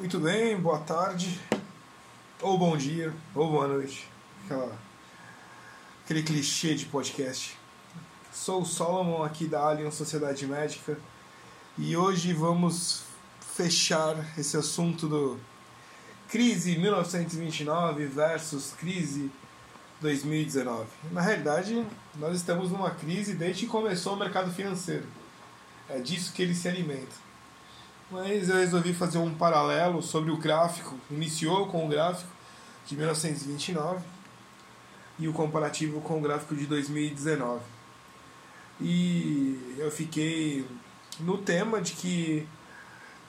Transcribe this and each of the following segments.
Muito bem, boa tarde, ou bom dia, ou boa noite. Aquela, aquele clichê de podcast. Sou o Solomon aqui da Alien Sociedade Médica e hoje vamos fechar esse assunto do crise 1929 versus crise 2019. Na realidade, nós estamos numa crise desde que começou o mercado financeiro. É disso que ele se alimenta. Mas eu resolvi fazer um paralelo sobre o gráfico. Iniciou com o gráfico de 1929 e o comparativo com o gráfico de 2019. E eu fiquei no tema de que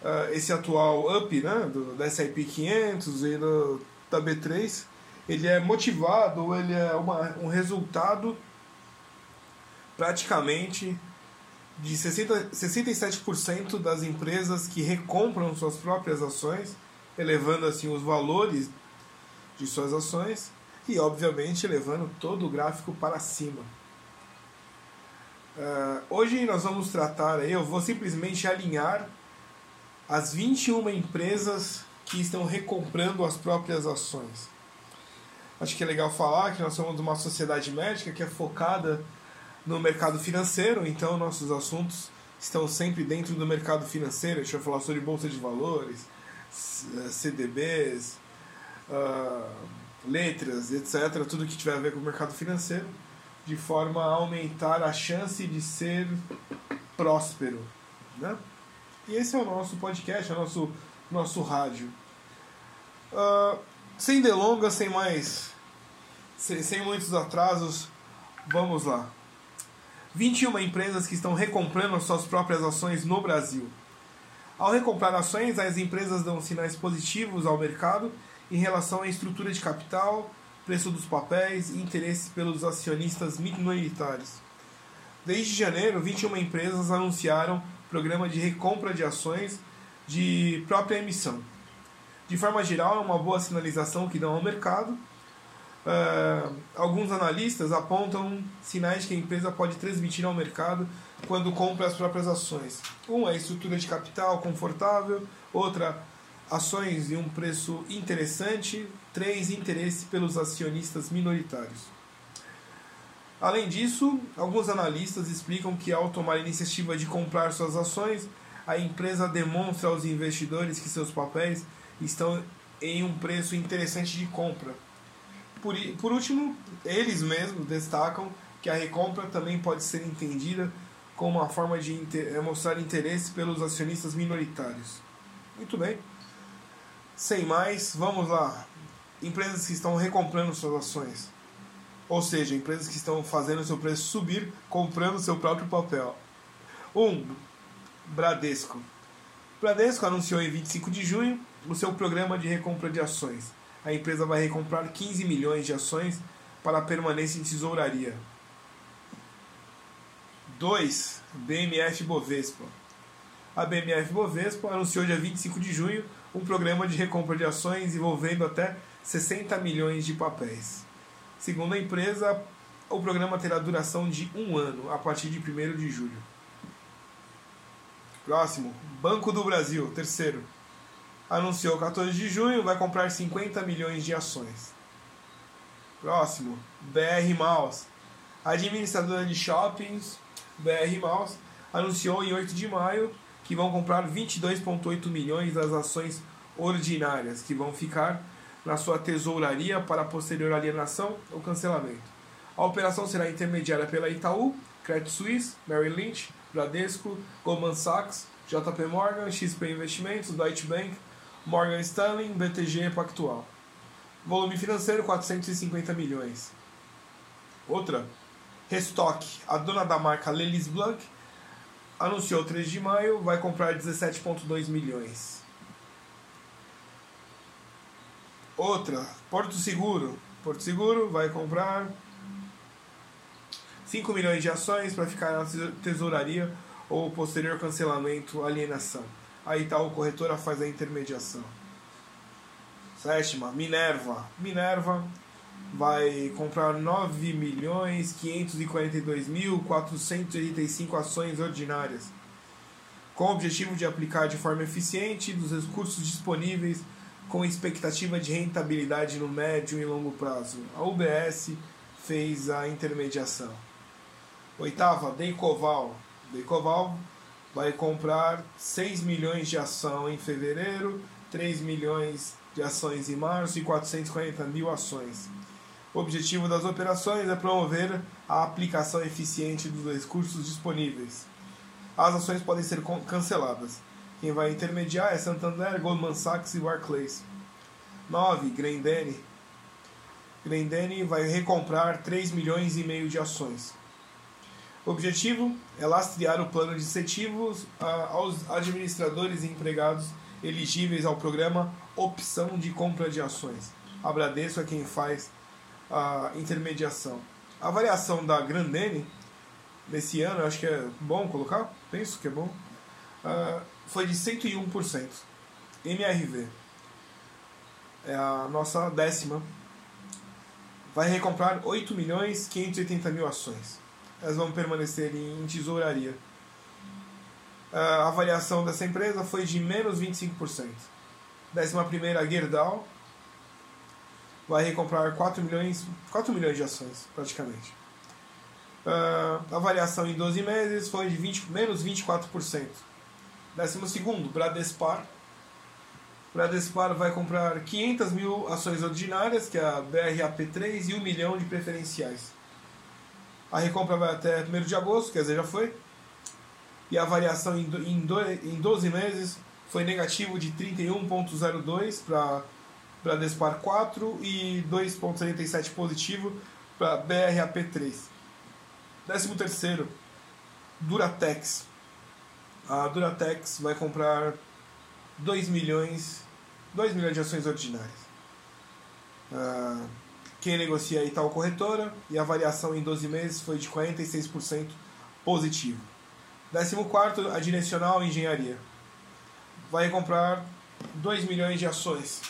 uh, esse atual up né, do, da S&P 500 e do, da B3 ele é motivado, ele é uma, um resultado praticamente de 60, 67% das empresas que recompram suas próprias ações, elevando assim os valores de suas ações e, obviamente, levando todo o gráfico para cima. Uh, hoje nós vamos tratar, eu vou simplesmente alinhar as 21 empresas que estão recomprando as próprias ações. Acho que é legal falar que nós somos uma sociedade médica que é focada no mercado financeiro, então nossos assuntos estão sempre dentro do mercado financeiro. A gente vai falar sobre bolsa de valores, CDBs, uh, ah, letras, etc. Tudo que tiver a ver com o mercado financeiro, de forma a aumentar a chance de ser próspero. Né? E esse é o nosso podcast, é o nosso, nosso rádio. Uh, sem delongas, sem mais. Sem, sem muitos atrasos, vamos lá. 21 empresas que estão recomprando suas próprias ações no Brasil. Ao recomprar ações, as empresas dão sinais positivos ao mercado em relação à estrutura de capital, preço dos papéis e interesse pelos acionistas minoritários. Desde janeiro, 21 empresas anunciaram programa de recompra de ações de própria emissão. De forma geral, é uma boa sinalização que dão ao mercado Uh, alguns analistas apontam sinais que a empresa pode transmitir ao mercado quando compra as próprias ações. Um é estrutura de capital confortável, outra ações em um preço interessante, três interesse pelos acionistas minoritários. Além disso, alguns analistas explicam que ao tomar a iniciativa de comprar suas ações, a empresa demonstra aos investidores que seus papéis estão em um preço interessante de compra por, por último, eles mesmos destacam que a recompra também pode ser entendida como uma forma de inter, é mostrar interesse pelos acionistas minoritários. Muito bem. Sem mais, vamos lá. Empresas que estão recomprando suas ações. Ou seja, empresas que estão fazendo seu preço subir, comprando seu próprio papel. 1. Um, Bradesco. Bradesco anunciou em 25 de junho o seu programa de recompra de ações a empresa vai recomprar 15 milhões de ações para permanência em tesouraria. 2. BMF Bovespa. A BMF Bovespa anunciou dia 25 de junho um programa de recompra de ações envolvendo até 60 milhões de papéis. Segundo a empresa, o programa terá duração de um ano, a partir de 1 de julho. Próximo, Banco do Brasil, terceiro anunciou 14 de junho, vai comprar 50 milhões de ações. Próximo, BR Maus. A administradora de shoppings, BR Maus, anunciou em 8 de maio que vão comprar 22,8 milhões das ações ordinárias, que vão ficar na sua tesouraria para posterior alienação ou cancelamento. A operação será intermediada pela Itaú, Credit Suisse, Merrill Lynch, Bradesco, Goldman Sachs, JP Morgan, XP Investimentos, Deutsche Bank, Morgan Stanley, BTG Pactual. Volume financeiro 450 milhões. Outra, Restock, a dona da marca Lelis Blanc, anunciou 3 de maio, vai comprar 17,2 milhões. Outra, Porto Seguro. Porto Seguro vai comprar 5 milhões de ações para ficar na tesouraria ou posterior cancelamento, alienação. Tá o corretora faz a intermediação. Sétima, Minerva. Minerva vai comprar 9 milhões 542 mil 485 ações ordinárias. com o objetivo de aplicar de forma eficiente dos recursos disponíveis com expectativa de rentabilidade no médio e longo prazo. A UBS fez a intermediação. Oitava, Decoval. Decoval vai comprar 6 milhões de ação em fevereiro, 3 milhões de ações em março e 440 mil ações. O objetivo das operações é promover a aplicação eficiente dos recursos disponíveis. As ações podem ser canceladas. Quem vai intermediar é Santander, Goldman Sachs e Barclays. 9. Grendene. Grendene vai recomprar 3 milhões e meio de ações. O objetivo é lastrear o plano de incentivos aos administradores e empregados elegíveis ao programa Opção de Compra de Ações. A Bradesco é quem faz a intermediação. A variação da Grandene nesse ano, acho que é bom colocar, penso que é bom, uh, foi de 101%. MRV é a nossa décima. Vai recomprar 8 milhões 580 mil ações. Elas vão permanecer em tesouraria. A avaliação dessa empresa foi de menos 25%. Décima primeira, Gerdau, vai recomprar 4 milhões, 4 milhões de ações, praticamente. A variação em 12 meses foi de 20, menos 24%. Décimo segundo, Bradespar. Bradespar vai comprar 500 mil ações ordinárias, que é a BRAP3, e 1 milhão de preferenciais. A recompra vai até 1 de agosto, quer dizer, já foi. E a variação em, em, do, em 12 meses foi negativo de 31,02 para Bradespar 4 e 2,77 positivo para BRAP3. 13 terceiro, Duratex. A Duratex vai comprar 2 milhões, 2 milhões de ações ordinárias. Uh, quem negocia aí tal corretora e a variação em 12 meses foi de 46% positivo. 14 a Direcional Engenharia. Vai comprar 2 milhões de ações.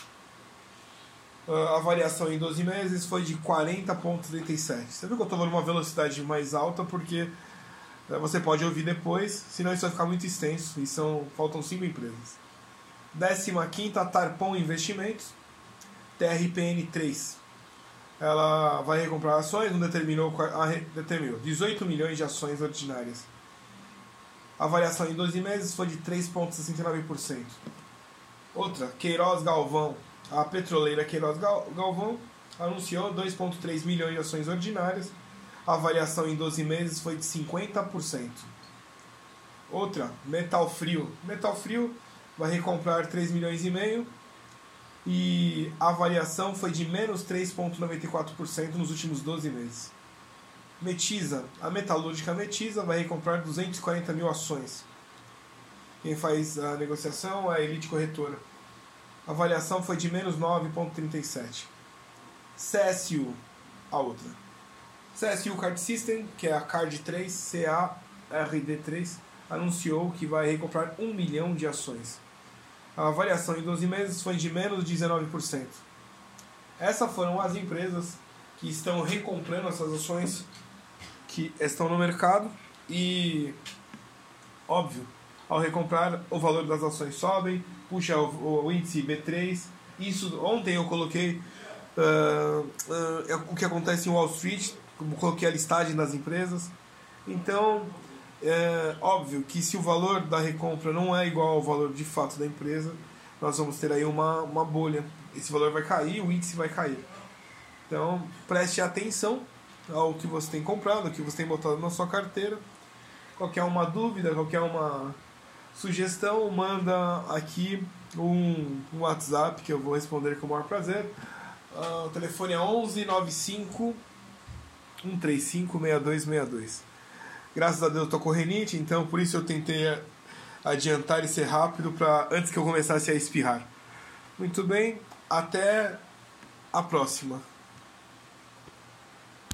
Uh, a variação em 12 meses foi de 40,37. Você viu que eu estou numa velocidade mais alta porque uh, você pode ouvir depois, senão isso vai ficar muito extenso e são, faltam 5 empresas. 15 Tarpon Investimentos, TRPN 3 ela vai recomprar ações, não determinou, determinou 18 milhões de ações ordinárias. A variação em 12 meses foi de 3,69%. Outra, Queiroz Galvão. A petroleira Queiroz Galvão anunciou 2,3 milhões de ações ordinárias. A variação em 12 meses foi de 50%. Outra, Metal Frio. Metal Frio vai recomprar 3 milhões e meio e a variação foi de menos 3,94% nos últimos 12 meses. Metisa, a metalúrgica Metisa vai recomprar 240 mil ações. Quem faz a negociação é a Elite Corretora. A variação foi de menos 9,37. CSU, a outra. CSU Card System, que é a Card 3, CARD3, anunciou que vai recomprar 1 milhão de ações a variação em 12 meses foi de menos 19%. Essas foram as empresas que estão recomprando essas ações que estão no mercado e, óbvio, ao recomprar, o valor das ações sobe, puxa o, o índice B3. Isso, ontem eu coloquei uh, uh, o que acontece em Wall Street, coloquei a listagem das empresas. Então, é óbvio que se o valor da recompra não é igual ao valor de fato da empresa, nós vamos ter aí uma, uma bolha. Esse valor vai cair, o índice vai cair. Então, preste atenção ao que você tem comprado, ao que você tem botado na sua carteira. Qualquer uma dúvida, qualquer uma sugestão, manda aqui um, um WhatsApp que eu vou responder com o maior prazer. Uh, o telefone é 11 95 135 6262. Graças a Deus eu tô com renite, então por isso eu tentei adiantar e ser rápido para antes que eu começasse a espirrar. Muito bem, até a próxima.